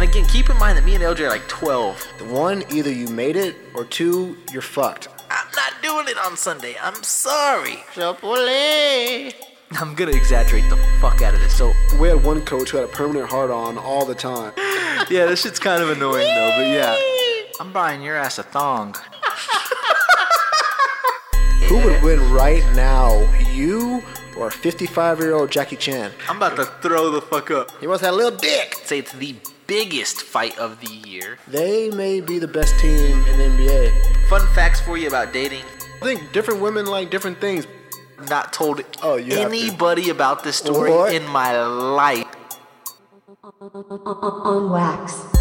And again, keep in mind that me and LJ are like 12. One, either you made it, or two, you're fucked. I'm not doing it on Sunday. I'm sorry. Chipotle. I'm gonna exaggerate the fuck out of this. So, We had one coach who had a permanent heart on all the time. yeah, this shit's kind of annoying though, but yeah. I'm buying your ass a thong. Who would win right now, you or 55 year old Jackie Chan? I'm about to throw the fuck up. He wants that little dick. Say it's the biggest fight of the year. They may be the best team in the NBA. Fun facts for you about dating. I think different women like different things. Not told Oh, you have to. anybody about this story What? in my life. on wax.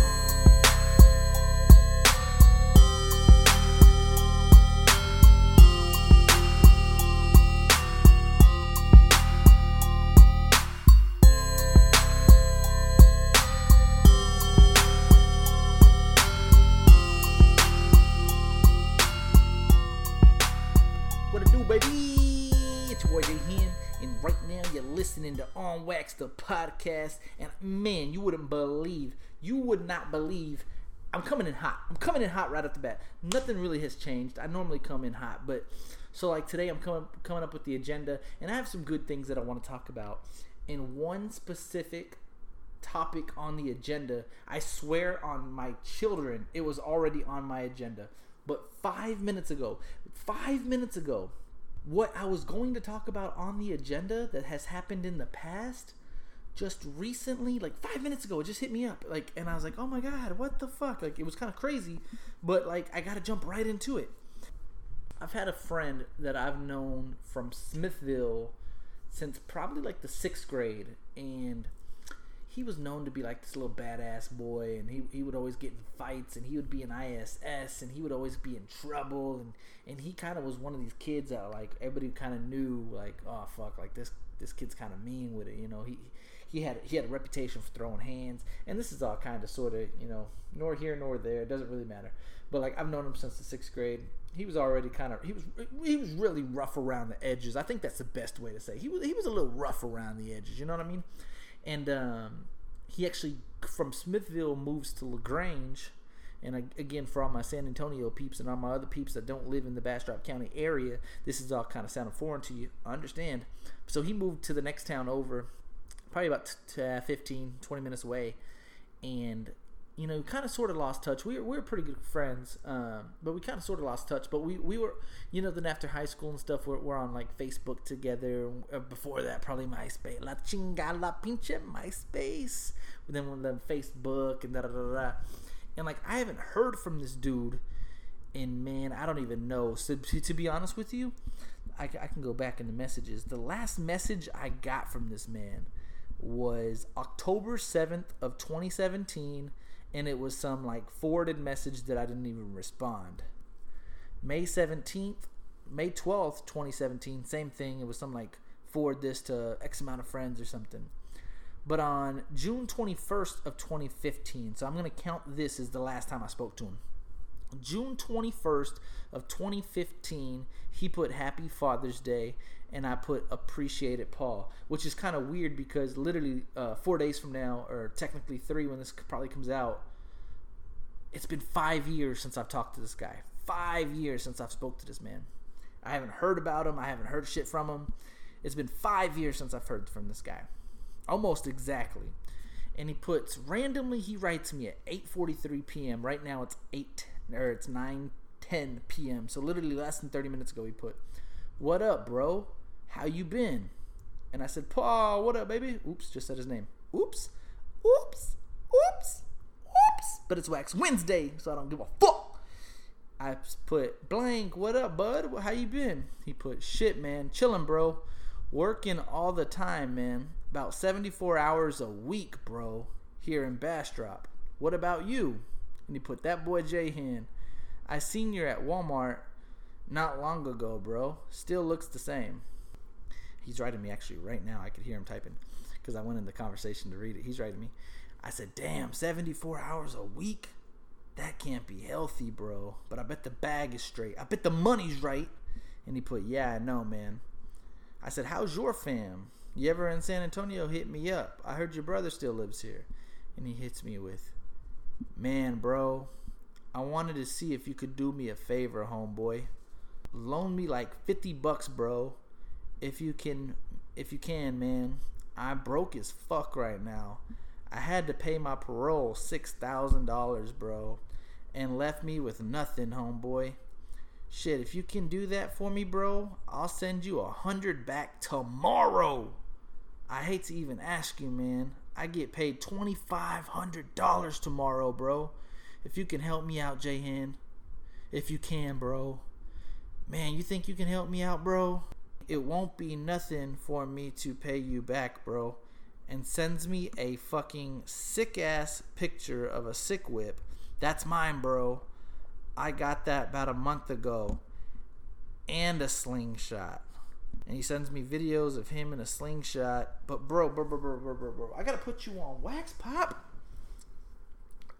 The podcast. And man, you wouldn't believe, you would not believe. I'm coming in hot. I'm coming in hot right off the bat. Nothing really has changed. I normally come in hot, but so like today I'm coming coming up with the agenda, and I have some good things that I want to talk about. In one specific topic on the agenda. I swear on my children, it was already on my agenda. But five minutes ago, five minutes ago, what I was going to talk about on the agenda that has happened in the past, just recently, like five minutes ago, it just hit me up. Like, and I was like, oh my God, what the fuck? Like, it was kind of crazy, but like, I got to jump right into it. I've had a friend that I've known from Smithville since probably like the sixth grade, and he was known to be like this little badass boy, and he, he would always get in fights, and he would be in ISS, and he would always be in trouble, and, and he kind of was one of these kids that like everybody kind of knew like oh fuck like this this kid's kind of mean with it, you know he he had he had a reputation for throwing hands, and this is all kind of sort of you know nor here nor there, it doesn't really matter, but like I've known him since the sixth grade. He was already kind of he was he was really rough around the edges. I think that's the best way to say. He was he was a little rough around the edges. You know what I mean? and um, he actually from Smithville moves to La Grange. And again, for all my San Antonio peeps and all my other peeps that don't live in the Bastrop County area, this is all kind of sounding foreign to you. I understand. So he moved to the next town over, probably about t- uh, 15, 20 minutes away. And, you know, kind of sort of lost touch. We were, we were pretty good friends, um, but we kind of sort of lost touch. But we, we were, you know, then after high school and stuff, we're, we're on like Facebook together. Uh, before that, probably MySpace. La chinga la pinche MySpace. And then when then Facebook and da da da da. And like, I haven't heard from this dude and man, I don't even know. So to, to be honest with you, I, I can go back in the messages. The last message I got from this man was October 7th of 2017 and it was some like forwarded message that I didn't even respond. May 17th, May 12th, 2017, same thing. It was some like forward this to X amount of friends or something. But on June 21st of 2015, so I'm going to count this as the last time I spoke to him. June 21st of 2015, he put Happy Father's Day, and I put Appreciate It Paul, which is kind of weird because literally uh, four days from now, or technically three when this probably comes out, it's been five years since I've talked to this guy. Five years since I've spoke to this man. I haven't heard about him. I haven't heard shit from him. It's been five years since I've heard from this guy, almost exactly. And he puts randomly. He writes me at 8:43 p.m. Right now it's eight or it's 9:10 p.m. So literally less than 30 minutes ago he put, "What up, bro? How you been?" And I said, "Paul, what up, baby?" Oops, just said his name. Oops, oops, oops, oops. But it's Wax Wednesday, so I don't give a fuck. I put blank. What up, bud? How you been? He put shit, man. Chilling, bro. Working all the time, man. About 74 hours a week, bro. Here in Bastrop. What about you? And he put that boy J Hen. I seen you at Walmart not long ago, bro. Still looks the same. He's writing me actually right now. I could hear him typing because I went in the conversation to read it. He's writing me. I said, damn, 74 hours a week? That can't be healthy, bro. But I bet the bag is straight. I bet the money's right. And he put, yeah, I know, man. I said, how's your fam? You ever in San Antonio? Hit me up. I heard your brother still lives here. And he hits me with, Man, bro, I wanted to see if you could do me a favor, homeboy. Loan me like 50 bucks, bro. If you can if you can, man. I'm broke as fuck right now. I had to pay my parole $6,000, bro, and left me with nothing, homeboy. Shit, if you can do that for me, bro, I'll send you a hundred back tomorrow. I hate to even ask you, man. I get paid $2,500 tomorrow, bro. If you can help me out, Jahan. If you can, bro. Man, you think you can help me out, bro? It won't be nothing for me to pay you back, bro. And sends me a fucking sick ass picture of a sick whip. That's mine, bro. I got that about a month ago. And a slingshot and he sends me videos of him in a slingshot. But bro, bro, bro, bro, bro, bro, bro, I gotta put you on wax pop.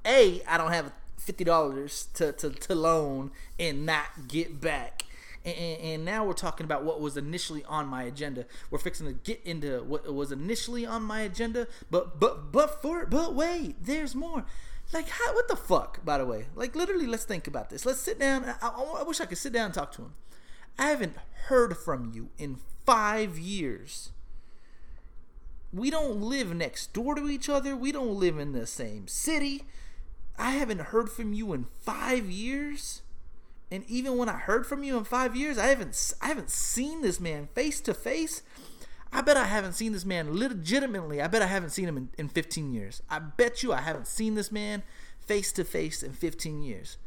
A, I don't have fifty dollars to, to to loan and not get back. And, and, now we're talking about what was initially on my agenda. We're fixing to get into what was initially on my agenda, but but but for but wait, there's more. Like how? What the fuck? By the way, like literally, let's think about this. Let's sit down. I, I, I wish I could sit down and talk to him. I haven't heard from you in five years. We don't live next door to each other. We don't live in the same city. I haven't heard from you in five years. And even when I heard from you in five years, I haven't I haven't seen this man face to face. I bet I haven't seen this man legitimately. I bet I haven't seen him in, in 15 years. I bet you I haven't seen this man face to face in 15 years.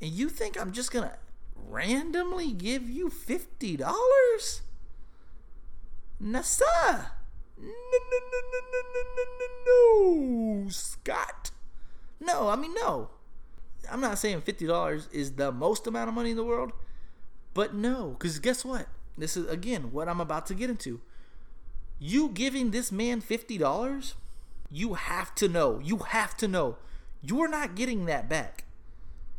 And you think I'm just gonna randomly give you fifty dollars? Nasa. No, no, no, no, no, no, no, no, Scott. No, I mean no. I'm not saying fifty dollars is the most amount of money in the world, but no, because guess what? This is again what I'm about to get into. You giving this man fifty dollars, you have to know. You have to know. You're not getting that back.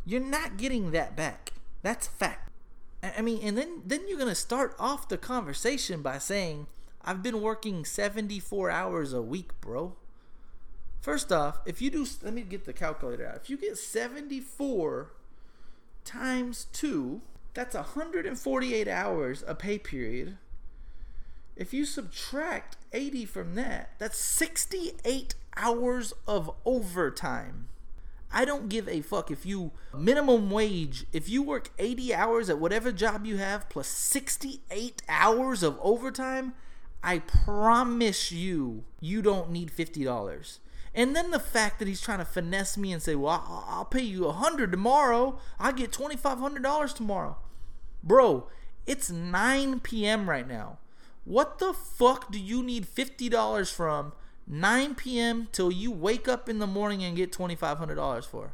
You're not getting that back. That's fact. I mean, and then then you're gonna start off the conversation by saying, "I've been working 74 hours a week, bro." First off, if you do, let me get the calculator out. If you get 74 times two, that's 148 hours a pay period. If you subtract 80 from that, that's 68 hours of overtime. I don't give a fuck if you minimum wage, if you work 80 hours at whatever job you have plus 68 hours of overtime, I promise you, you don't need $50. And then the fact that he's trying to finesse me and say, "Well, I'll pay you a hundred tomorrow. I get twenty five hundred dollars tomorrow." Bro, it's 9 p.m. right now. What the fuck do you need fifty dollars from 9 p.m. till you wake up in the morning and get $2,500 for.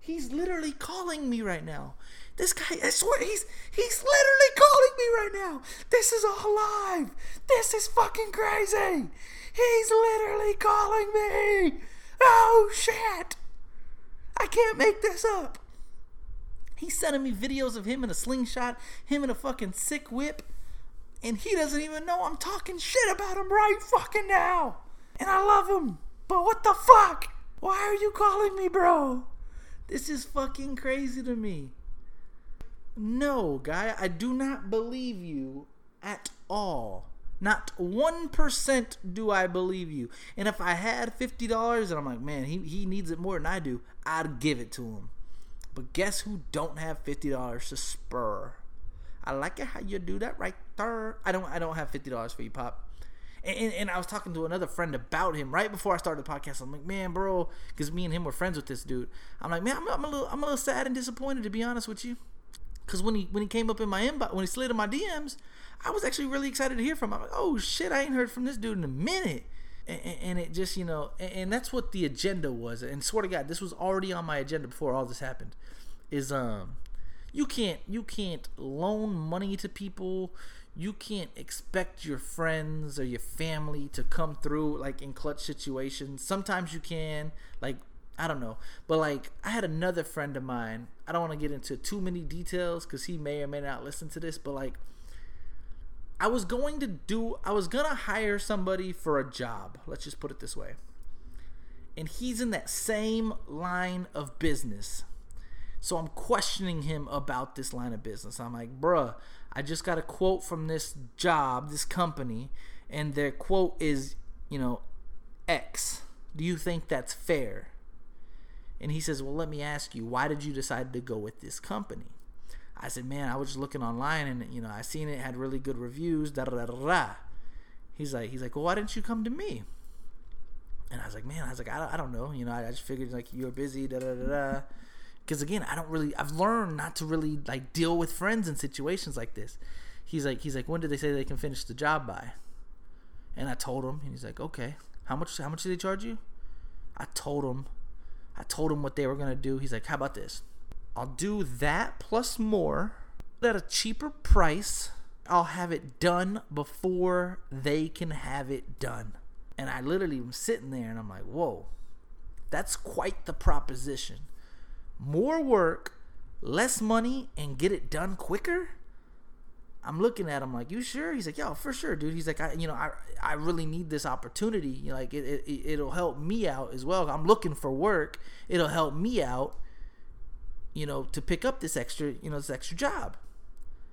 He's literally calling me right now. This guy, I swear, he's he's literally calling me right now. This is all live. This is fucking crazy. He's literally calling me. Oh shit. I can't make this up. He's sending me videos of him in a slingshot, him in a fucking sick whip, and he doesn't even know I'm talking shit about him right fucking now and I love him. But what the fuck? Why are you calling me, bro? This is fucking crazy to me. No, guy, I do not believe you at all. Not 1% do I believe you. And if I had $50 and I'm like, man, he, he needs it more than I do, I'd give it to him. But guess who don't have $50 to spur? I like it how you do that right there. I don't I don't have $50 for you, Pop. And, and, I was talking to another friend about him right before I started the podcast. I'm like, man, bro, because me and him were friends with this dude. I'm like, man, I'm, I'm, a little, I'm a little sad and disappointed to be honest with you. Because when he when he came up in my inbox, when he slid in my DMs, I was actually really excited to hear from him. I'm like, oh shit, I ain't heard from this dude in a minute. And, and it just, you know, and, and that's what the agenda was. And swear to God, this was already on my agenda before all this happened. Is um, you can't you can't loan money to people you can't expect your friends or your family to come through like in clutch situations. Sometimes you can, like I don't know, but like I had another friend of mine. I don't want to get into too many details because he may or may not listen to this, but like I was going to do, I was gonna hire somebody for a job. Let's just put it this way. And he's in that same line of business. So I'm questioning him about this line of business. I'm like, bruh, I just got a quote from this job, this company, and their quote is, you know, X. Do you think that's fair? And he says, Well, let me ask you, why did you decide to go with this company? I said, Man, I was just looking online and, you know, I seen it had really good reviews, da da da da. He's like, he's like, Well, why didn't you come to me? And I was like, Man, I was like, I don't, I don't know. You know, I, I just figured like you're busy, da da da da. Because again, I don't really, I've learned not to really like deal with friends in situations like this. He's like, he's like, when did they say they can finish the job by? And I told him, and he's like, okay. How much? How much did they charge you? I told him I told him what they were gonna do. He's like, "How about this? I'll do that plus more at a cheaper price. I'll have it done before they can have it done." And I literally am sitting there and I'm like, "Whoa, that's quite the proposition. More work, less money, and get it done quicker." I'm looking at him like, "You sure?" He's like, "Yo, for sure, dude." He's like, "I, you know, I, I really need this opportunity. You know, like, it, it, it'll help me out as well. I'm looking for work. It'll help me out, you know, to pick up this extra, you know, this extra job."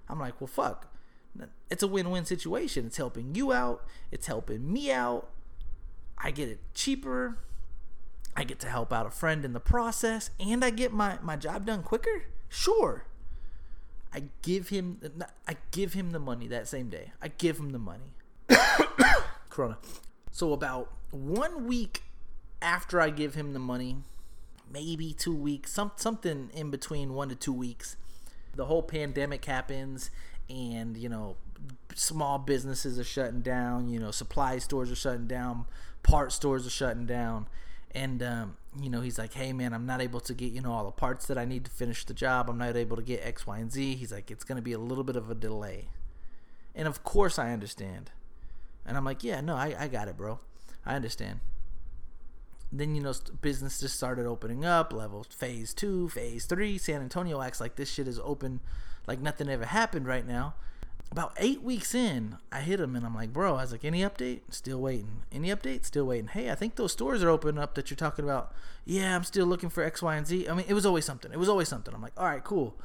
I'm like, "Well, fuck, it's a win-win situation. It's helping you out. It's helping me out. I get it cheaper. I get to help out a friend in the process, and I get my my job done quicker. Sure." I give him I give him the money that same day. I give him the money. Corona. So about one week after I give him the money, maybe two weeks, some something in between one to two weeks, the whole pandemic happens, and you know, small businesses are shutting down. You know, supply stores are shutting down, part stores are shutting down, and um, you know he's like hey man i'm not able to get you know all the parts that i need to finish the job. I'm not able to get x y and z. He's like it's going to be a little bit of a delay. And of course i understand. And i'm like yeah no i, I got it bro. I understand. Then you know business just started opening up level phase two phase three. San antonio acts like this shit is open like nothing ever happened right now about eight weeks in, I hit him and I'm like, bro, I was like, any update? Still waiting. Any update? Still waiting. Hey, I think those stores are open up that you're talking about. Yeah, I'm still looking for X, Y, and Z. I mean, it was always something. It was always something. I'm like, all right, cool.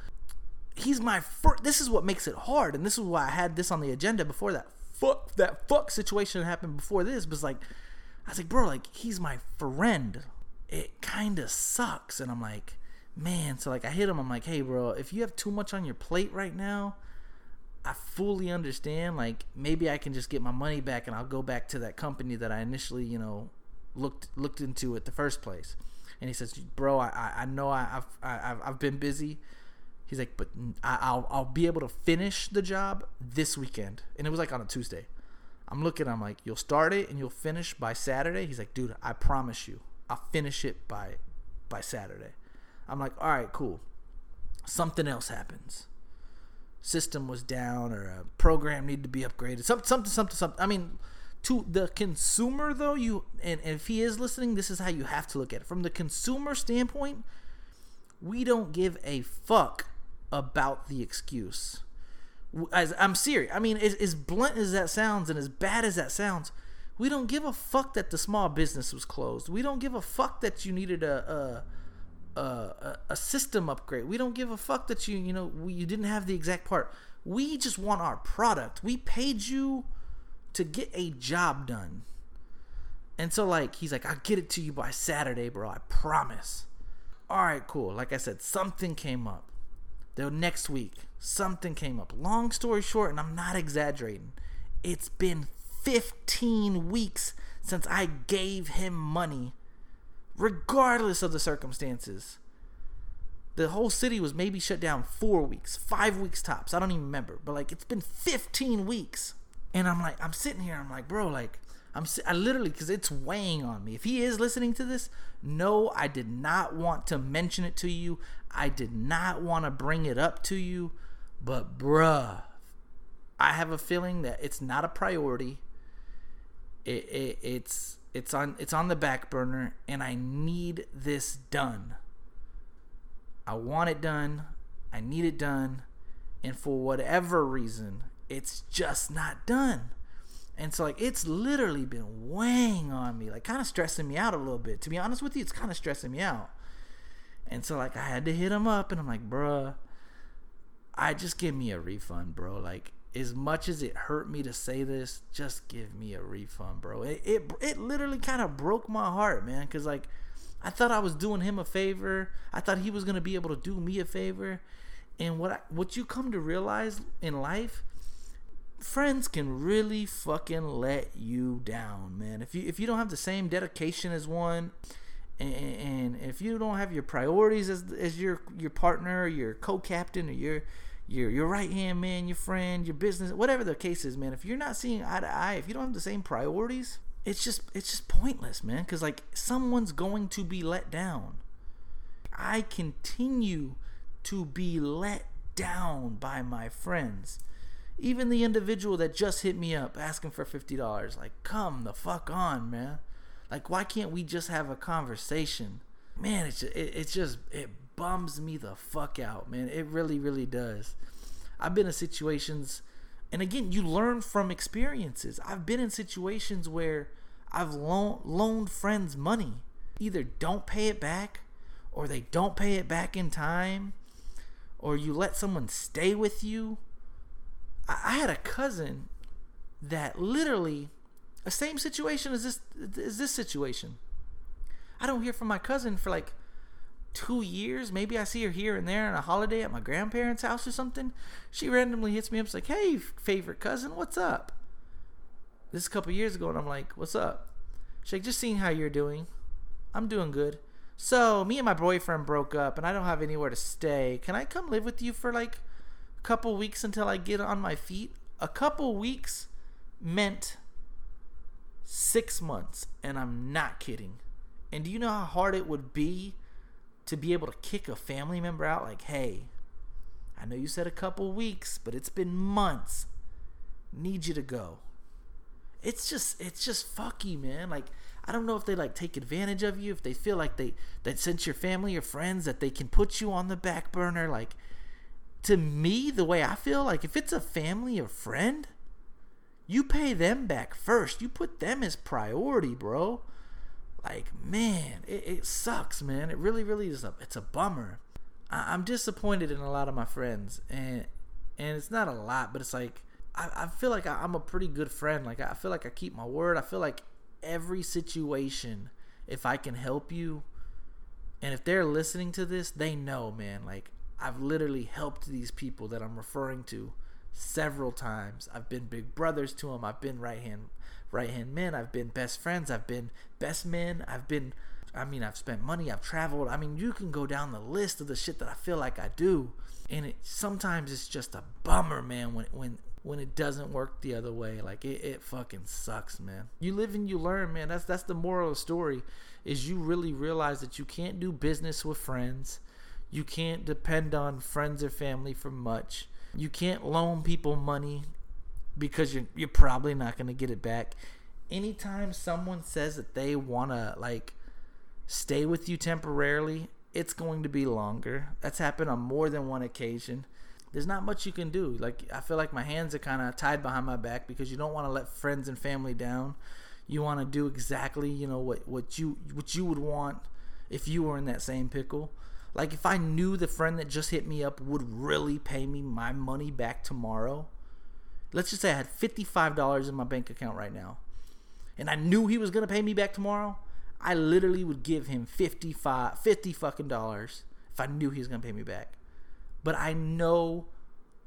He's my first. This is what makes it hard, and this is why I had this on the agenda before that fuck that fuck situation happened before this. Was like, I was like, bro, like he's my friend. It kind of sucks, and I'm like, man. So like, I hit him. I'm like, hey, bro, if you have too much on your plate right now I fully understand. Like maybe I can just get my money back and I'll go back to that company that I initially, you know, looked looked into at the first place. And he says, "Bro, I I know I, have I've I've been busy." He's like, "But I'll I'll be able to finish the job this weekend." And it was like on a Tuesday. I'm looking. I'm like, "You'll start it and you'll finish by Saturday." He's like, "Dude, I promise you, I'll finish it by by Saturday." I'm like, "All right, cool." Something else happens system was down or a program needed to be upgraded. Something, something, something, something. I mean, to the consumer though, you and, and if he is listening, this is how you have to look at it. From the consumer standpoint, we don't give a fuck about the excuse. As I'm serious. I mean, as, as blunt as that sounds and as bad as that sounds, we don't give a fuck that the small business was closed. We don't give a fuck that you needed a, a a, a system upgrade. We don't give a fuck that you you know we, you didn't have the exact part. We just want our product. We paid you to get a job done. And so like he's like, I'll get it to you by Saturday, bro. I promise. All right, cool. Like I said, something came up. The next week, something came up. Long story short, and I'm not exaggerating. It's been 15 weeks since I gave him money regardless of the circumstances. The whole city was maybe shut down four weeks, five weeks tops. I don't even remember, but like it's been 15 weeks, and I'm like, I'm sitting here, I'm like, bro, like, I'm, I literally, because it's weighing on me. If he is listening to this, no, I did not want to mention it to you. I did not want to bring it up to you, but bruh, I have a feeling that it's not a priority. It, it it's it's on it's on the back burner and I need this done. I want it done. I need it done. And for whatever reason, it's just not done. And so like it's literally been weighing on me, like kind of stressing me out a little bit. To be honest with you, it's kind of stressing me out. And so like I had to hit him up and I'm like, bruh, I just give me a refund, bro. Like as much as it hurt me to say this, just give me a refund, bro. It it, it literally kind of broke my heart, man, cuz like I thought I was doing him a favor. I thought he was going to be able to do me a favor. And what I, what you come to realize in life friends can really fucking let you down, man. If you if you don't have the same dedication as one, and, if you don't have your priorities as as your your partner, your co-captain, or your your your right hand man, your friend, your business, whatever the case is, man. If you're not seeing eye to eye, if you don't have the same priorities, it's just it's just pointless, man. Because like someone's going to be let down. I continue to be let down by my friends even the individual that just hit me up asking for $50, like, come the fuck on, man. Like, why can't we just have a conversation? Man, it's it, it's just, it bums me the fuck out, man. It really, really does. I've been in situations, and again, you learn from experiences. I've been in situations where I've loan, loaned friends money. Either don't pay it back, or they don't pay it back in time, or you let someone stay with you I had a cousin that literally the same situation as this is this situation. I don't hear from my cousin for like two years. Maybe I see her here and there on a holiday at my grandparents' house or something. She randomly hits me up. Like, "Hey, favorite cousin, what's up?" This is a couple years ago, and I'm like, "What's up?" She's like, "Just seeing how you're doing." I'm doing good. So me and my boyfriend broke up, and I don't have anywhere to stay. Can I come live with you for like a couple weeks until I get on my feet. A couple weeks meant six months, and I'm not kidding. And do you know how hard it would be to be able to kick a family member out? Like, hey, I know you said a couple weeks, but it's been months. Need you to go. It's just, it's just fucky, man. Like, I don't know if they like take advantage of you, if they feel like they that since your family or friends that they can put you on the back burner, like to me, the way I feel, like if it's a family or friend, you pay them back first. You put them as priority, bro. Like, man, it, it sucks, man. It really, really is a it's a bummer. I, am disappointed in a lot of my friends, and and it's not a lot, but it's like I, I feel like I, I'm a pretty good friend. Like I feel like I keep my word. I feel like every situation, if I can help you, and if they're listening to this, they know, man. Like I've literally helped these people that I'm referring to several times. I've been big brothers to them. I've been right hand right hand men. I've been best friends. I've been best men. I've been I mean, I've spent money, I've traveled. I mean, you can go down the list of the shit that I feel like I do. And it sometimes it's just a bummer, man, when when when it doesn't work the other way. Like it, it fucking sucks, man. You live and you learn, man. That's that's the moral of the story is you really realize that you can't do business with friends you can't depend on friends or family for much. You can't loan people money because you're you're probably not going to get it back. Anytime someone says that they want to like stay with you temporarily, it's going to be longer. That's happened on more than one occasion. There's not much you can do. Like I feel like my hands are kind of tied behind my back because you don't want to let friends and family down. You want to do exactly, you know, what what you what you would want if you were in that same pickle. Like if I knew the friend that just hit me up would really pay me my money back tomorrow, let's just say I had $55 in my bank account right now, and I knew he was gonna pay me back tomorrow, I literally would give him 55 50 fucking dollars if I knew he was gonna pay me back. But I know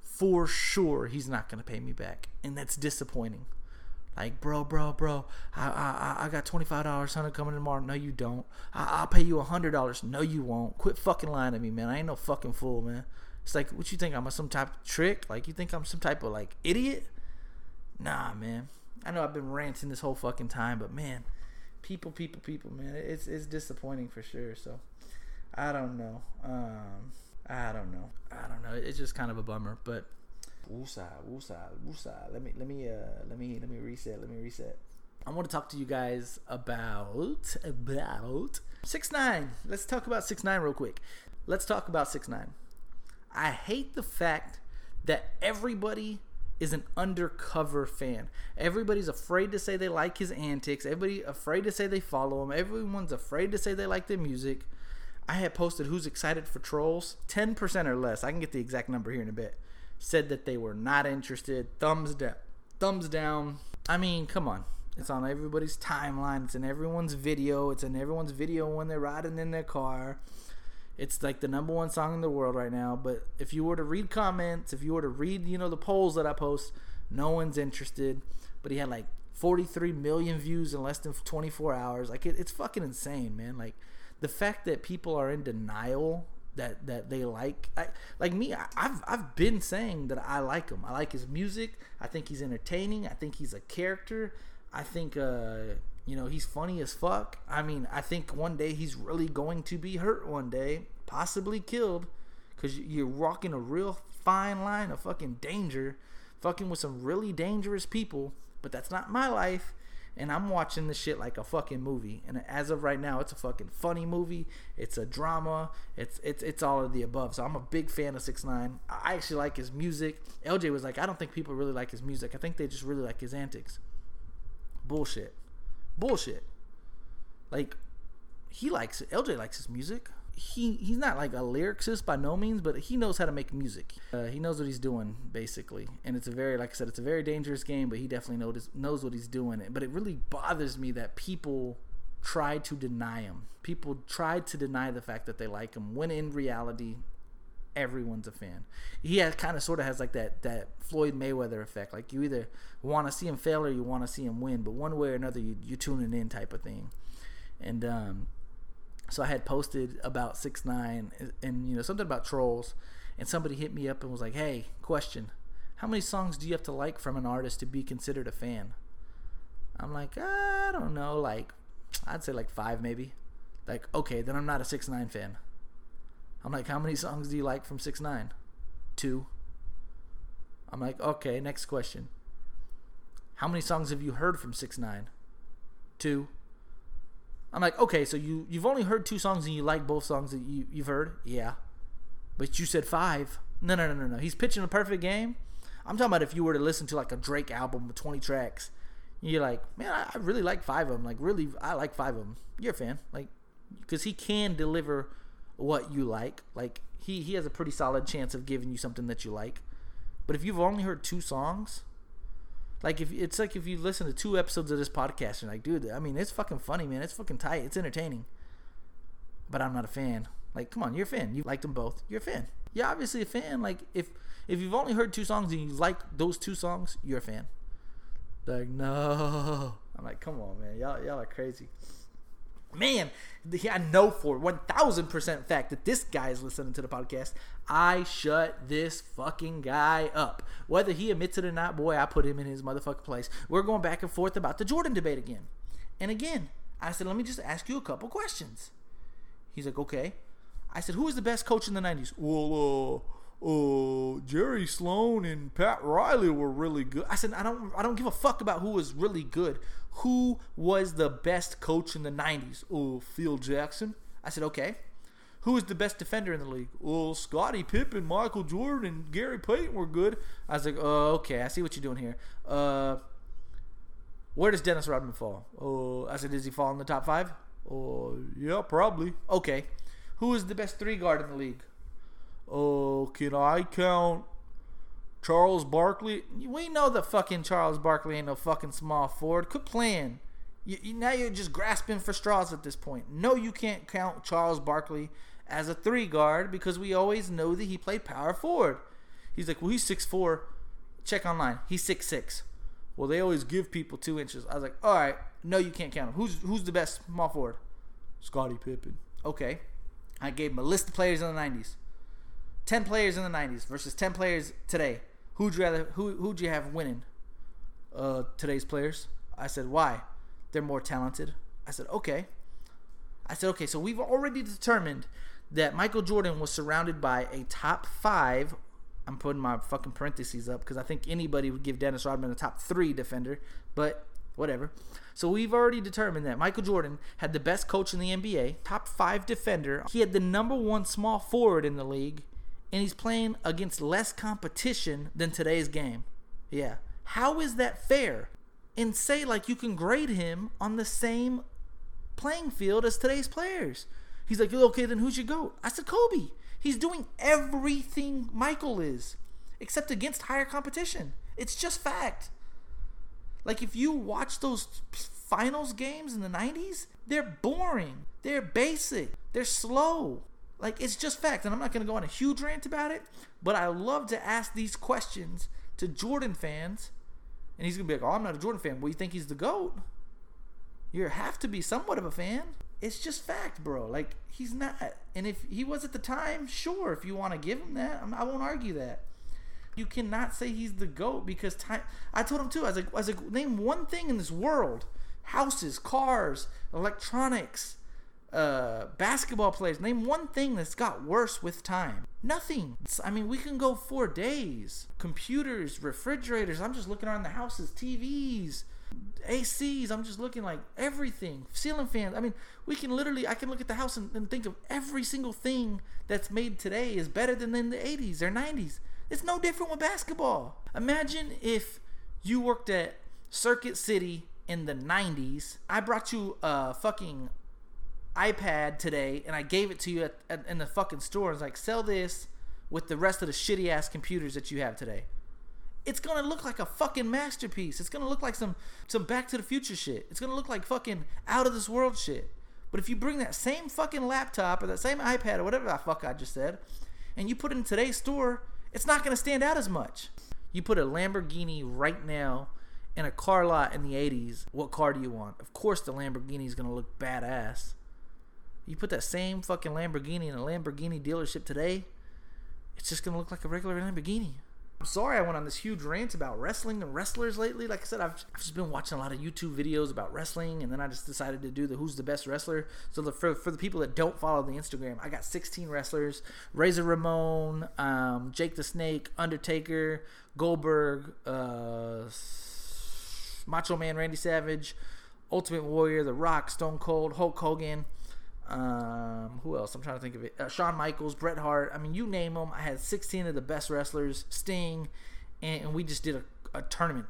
for sure he's not gonna pay me back, and that's disappointing. Like, bro, bro, bro, I I, I got twenty five dollars, hundred coming tomorrow. No, you don't. I, will pay you a hundred dollars. No, you won't. Quit fucking lying to me, man. I ain't no fucking fool, man. It's like, what you think? I'm some type of trick? Like, you think I'm some type of like idiot? Nah, man. I know I've been ranting this whole fucking time, but man, people, people, people, man, it's it's disappointing for sure. So, I don't know. Um, I don't know. I don't know. It's just kind of a bummer, but Woosah, woosah, woosah. Let me let me uh let me let me reset. Let me reset. I want to talk to you guys about about six nine. Let's talk about six nine real quick. Let's talk about six nine. I hate the fact that everybody is an undercover fan. Everybody's afraid to say they like his antics. Everybody afraid to say they follow him. Everyone's afraid to say they like their music. I had posted who's excited for TROLLZ. 10% or less. I can get the exact number here in a bit. Said that they were not interested. Thumbs down. Thumbs down. I mean, come on. It's on everybody's timeline. It's in everyone's video. It's in everyone's video when they're riding in their car. It's like the number one song in the world right now. But if you were to read comments, if you were to read, you know, the polls that I post, no one's interested. But he had like 43 million views in less than 24 hours. Like it, it's fucking insane, man. Like the fact that people are in denial that that they like, I, like me, I, I've I've been saying that I like him. I like his music. I think he's entertaining. I think he's a character. I think uh you know, he's funny as fuck. I mean, I think one day he's really going to be hurt one day, possibly killed, because you're walking a real fine line of fucking danger, fucking with some really dangerous people. But that's not my life, and I'm watching this shit like a fucking movie. And as of right now, it's a fucking funny movie. It's a drama. It's it's it's all of the above. So I'm a big fan of Six Nine. I actually like his music. LJ was like, I don't think people really like his music. I think they just really like his antics. Bullshit bullshit. Like he likes it. LJ likes his music. He he's not like a lyricist by no means, but he knows how to make music. Uh, he knows what he's doing basically, and it's a very like I said, it's a very dangerous game. But he definitely knows knows what he's doing. But it really bothers me that people try to deny him. People try to deny the fact that they like him when in reality everyone's a fan. He has kind of sort of has like that that Floyd Mayweather effect. Like you either want to see him fail or you want to see him win, but one way or another you you tuning in type of thing. And um, so I had posted about six nine and, and you know something about trolls, and somebody hit me up and was like, "Hey, question." How many songs do you have to like from an artist to be considered a fan? I'm like, I don't know, like I'd say like five maybe. Like, okay, then I'm not a six nine fan. I'm like, how many songs do you like from Six Nine? Two. I'm like, okay, next question. How many songs have you heard from Six Nine? Two. I'm like, okay, so you you've only heard two songs and you like both songs that you you've heard, yeah. But you said five. No, no, no, no, no. He's pitching a perfect game. I'm talking about if you were to listen to like a Drake album with 20 tracks, you're like, man, I, I really like five of them. Like, really, I like five of them. You're a fan, like, because he can deliver what you like. Like he he has a pretty solid chance of giving you something that you like. But if you've only heard two songs, like if it's like if you listen to two episodes of this podcast, you're like, dude, I mean, it's fucking funny, man. It's fucking tight. It's entertaining. But I'm not a fan. Like, come on, you're a fan. You liked them both. You're a fan. You're obviously a fan. Like, if if you've only heard two songs and you like those two songs, you're a fan. like, no. I'm like, come on, man. Y'all y'all are crazy man, I know for 1000% fact that this guy is listening to the podcast. I shut this fucking guy up. Whether he admits it or not, boy, I put him in his motherfucking place. We're going back and forth about the Jordan debate again. And again, I said, let me just ask you a couple questions. He's like, okay. I said, who is the best coach in the 90s? Well, uh, uh, Jerry Sloan and Pat Riley were really good. I said, I don't, I don't give a fuck about who was really good. Who was the best coach in the '90s? Oh, Phil Jackson. I said, okay. Who is the best defender in the league? Well, Scottie Pippen, Michael Jordan, and Gary Payton were good. I was like, oh, okay, I see what you're doing here. Uh, where does Dennis Rodman fall? Oh, I said, does he fall in the top five? Oh, yeah, probably. Okay. Who is the best three guard in the league? Oh, can I count Charles Barkley? We know that fucking Charles Barkley ain't no fucking small forward. Quit playing. You, you, now you're just grasping for straws at this point. No, you can't count Charles Barkley as a three guard because we always know that he played power forward. He's like, well, he's six four. Check online. He's six six. Well, they always give people two inches. I was like, all right, no, you can't count him. Who's who's the best small forward? Scottie Pippen. Okay. I gave him a list of players in the 90s. 10 players in the 90s versus 10 players today. Who'd you rather who who'd you have winning? Uh today's players. I said, "Why? They're more talented." I said, "Okay." I said, "Okay, so we've already determined that Michael Jordan was surrounded by a top 5 I'm putting my fucking parentheses up because I think anybody would give Dennis Rodman a top 3 defender, but whatever. So we've already determined that Michael Jordan had the best coach in the NBA, top 5 defender. He had the number 1 small forward in the league and he's playing against less competition than today's game. Yeah. How is that fair? And say like you can grade him on the same playing field as today's players. He's like, okay, then who's your GOAT? I said Kobe. He's doing everything Michael is, except against higher competition. It's just fact. Like if you watch those finals games in the 90s, they're boring. They're basic. They're slow. Like it's just fact. And I'm not going to go on a huge rant about it, but I love to ask these questions to Jordan fans. And he's going to be like, "Oh, I'm not a Jordan fan." Well, you think he's the GOAT? You have to be somewhat of a fan. It's just fact, bro. Like he's not. And if he was at the time, sure, if you want to give him that, I won't argue that. You cannot say he's the goat because time. I told him too. I was like, I was like, name one thing in this world: houses, cars, electronics, uh, basketball players. Name one thing that's got worse with time. Nothing. I mean, we can go four days. Computers, refrigerators. I'm just looking around the houses, TVs, ACs. I'm just looking like everything. Ceiling fans. I mean, we can literally. I can look at the house and, and think of every single thing that's made today is better than in the 80s or 90s. It's no different with basketball. Imagine if you worked at Circuit City in the 90s. I brought you a fucking iPad today and I gave it to you at, at, in the fucking store. It's like, sell this with the rest of the shitty ass computers that you have today. It's gonna look like a fucking masterpiece. It's gonna look like some some Back to the Future shit. It's gonna look like fucking out of this world shit. But if you bring that same fucking laptop or that same iPad or whatever the fuck I just said, and you put it in today's store, it's not to stand out as much. You put a Lamborghini right now in a car lot in the 80s, what car do you want? Of course, the Lamborghini is to look badass. You put that same fucking Lamborghini in a Lamborghini dealership today, it's just to look like a regular Lamborghini. I'm sorry I went on this huge rant about wrestling and wrestlers lately. Like I said, I've, I've just been watching a lot of YouTube videos about wrestling, and then I just decided to do the who's the best wrestler. So the, for, for the people that don't follow the Instagram, I got 16 wrestlers: Razor Ramon, um, Jake the Snake, Undertaker, Goldberg, uh, Macho Man Randy Savage, Ultimate Warrior, The Rock, Stone Cold, Hulk Hogan. Um, who else? I'm trying to think of it. Uh, Shawn Michaels, Bret Hart. I mean, you name them. I had 16 of the best wrestlers. Sting, and, and we just did a, a, tournament.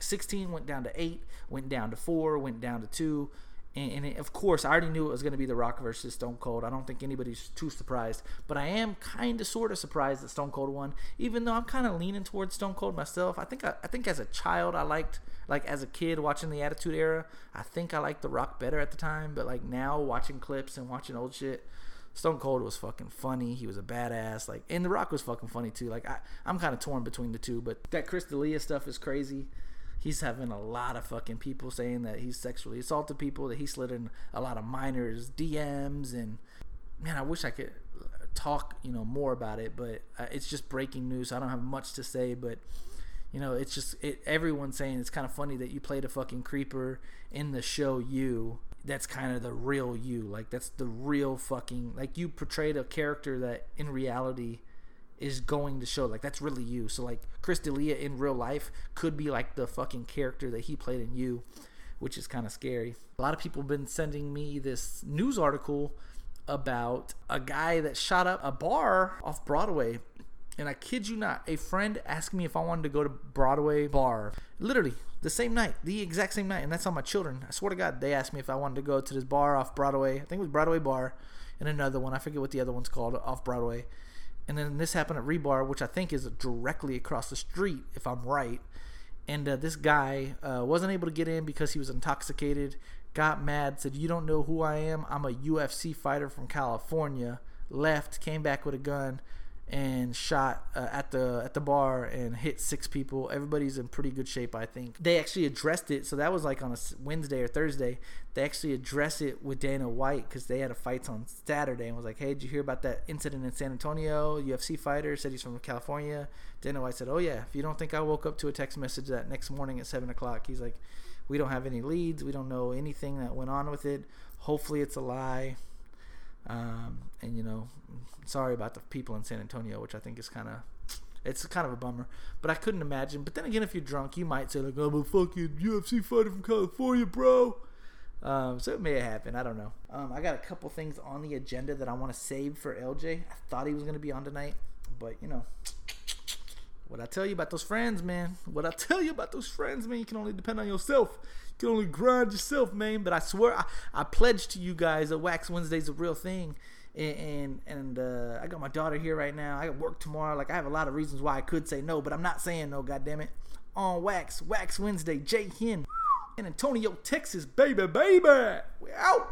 16 went down to eight, went down to four, went down to two, and, and it, of course, I already knew it was going to be The Rock versus Stone Cold. I don't think anybody's too surprised, but I am kind of sort of surprised that Stone Cold won, even though I'm kind of leaning towards Stone Cold myself. I think I, I think as a child I liked like as a kid watching the Attitude Era, I think I liked The Rock better at the time, but like now watching clips and watching old shit, Stone Cold was fucking funny. He was a badass. Like, and The Rock was fucking funny too. Like, I, I'm kind of torn between the two, but that Chris D'Elia stuff is crazy he's having a lot of fucking people saying that he's sexually assaulted people, that he slid in a lot of minors DMs, and man, I wish I could talk, you know, more about it, but uh, it's just breaking news. So I don't have much to say, but you know, it's just it, everyone's saying it's kind of funny that you played a fucking creeper in the show you. That's kind of the real you. Like that's the real fucking like you portrayed a character that in reality is going to show like that's really you. So like Chris D'Elia in real life could be like the fucking character that he played in you, which is kind of scary. A lot of people have been sending me this news article about a guy that shot up a bar off Broadway. And I kid you not, a friend asked me if I wanted to go to Broadway bar. Literally, the same night, the exact same night. And that's on my children. I swear to God, they asked me if I wanted to go to this bar off Broadway. I think it was Broadway Bar. And another one, I forget what the other one's called, off Broadway and then this happened at Rebar, which I think is directly across the street, if I'm right. And uh, this guy uh, wasn't able to get in because he was intoxicated. Got mad, said, "You don't know who I am. I'm a UFC fighter from California." Left, came back with a gun, and shot uh, at the at the bar and hit six people. Everybody's in pretty good shape, I think. They actually addressed it, so that was like on a Wednesday or Thursday. They actually addressed it with Dana White because they had a fight on Saturday and was like, "Hey, did you hear about that incident in San Antonio? UFC fighter said he's from California." Dana White said, "Oh yeah, if you don't think I woke up to a text message that next morning at seven o'clock, he's like." We don't have any leads. We don't know anything that went on with it. Hopefully, it's a lie. Um, and you know, sorry about the people in San Antonio, which I think is kind of it's kind of a bummer. But I couldn't imagine. But then again, if you're drunk, you might say like, "I'm a fucking UFC fighter from California, bro." Um, so it may have happened. I don't know. Um, I got a couple things on the agenda that I want to save for LJ. I thought he was going to be on tonight, but you know, What I tell you about those friends, man. What I tell you about those friends, man. You can only depend on yourself. You can only grind yourself, man. But I swear, I, I pledge to you guys that Wax Wednesday's a real thing. And and, uh, I got my daughter here right now. I got work tomorrow. Like I have a lot of reasons why I could say no, but I'm not saying no. God damn it. On Wax, Wax Wednesday, Jay Hin, in Antonio, Texas, baby, baby. We out.